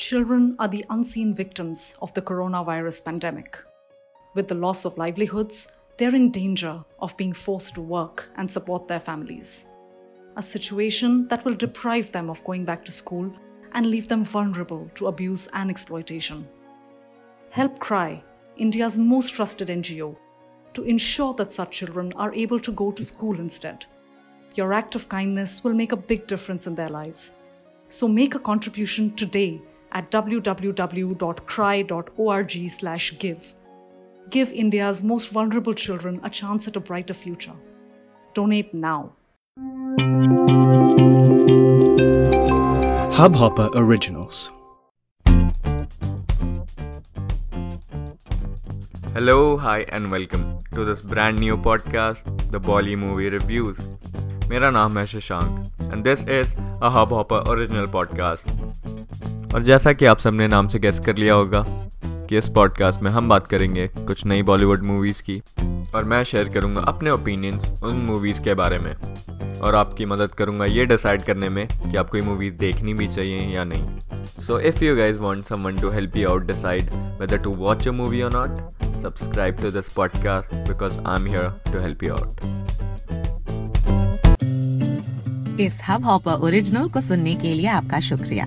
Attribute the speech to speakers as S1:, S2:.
S1: children are the unseen victims of the coronavirus pandemic. With the loss of livelihoods, they're in danger of being forced to work and support their families. A situation that will deprive them of going back to school and leave them vulnerable to abuse and exploitation. Help Cry, India's most trusted NGO, to ensure that such children are able to go to school instead. Your act of kindness will make a big difference in their lives. So make a contribution today at www.cry.org/give. Give India's most vulnerable children a chance at a brighter future. Donate now.
S2: Hubhopper Originals.
S3: Hello, hi, and welcome to this brand new podcast, The Bolly Movie Reviews. मेरा नाम है Shashank and this is a hub hopper original podcast और जैसा कि आप सबने नाम से गेस कर लिया होगा कि इस पॉडकास्ट में हम बात करेंगे कुछ नई बॉलीवुड मूवीज़ की। और मैं शेयर करूँगा अपने ओपिनियंस उन मूवीज़ के बारे में। और आपकी मदद करूँगा ये डिसाइड करने में कि आपको ये मूवीज़ देखनी भी चाहिए या नहीं। So if you guys want someone to help you out decide whether to watch a movie और not subscribe to this podcast because I am here to help you out
S4: इस हब हॉपर ओरिजिनल को सुनने के लिए आपका शुक्रिया।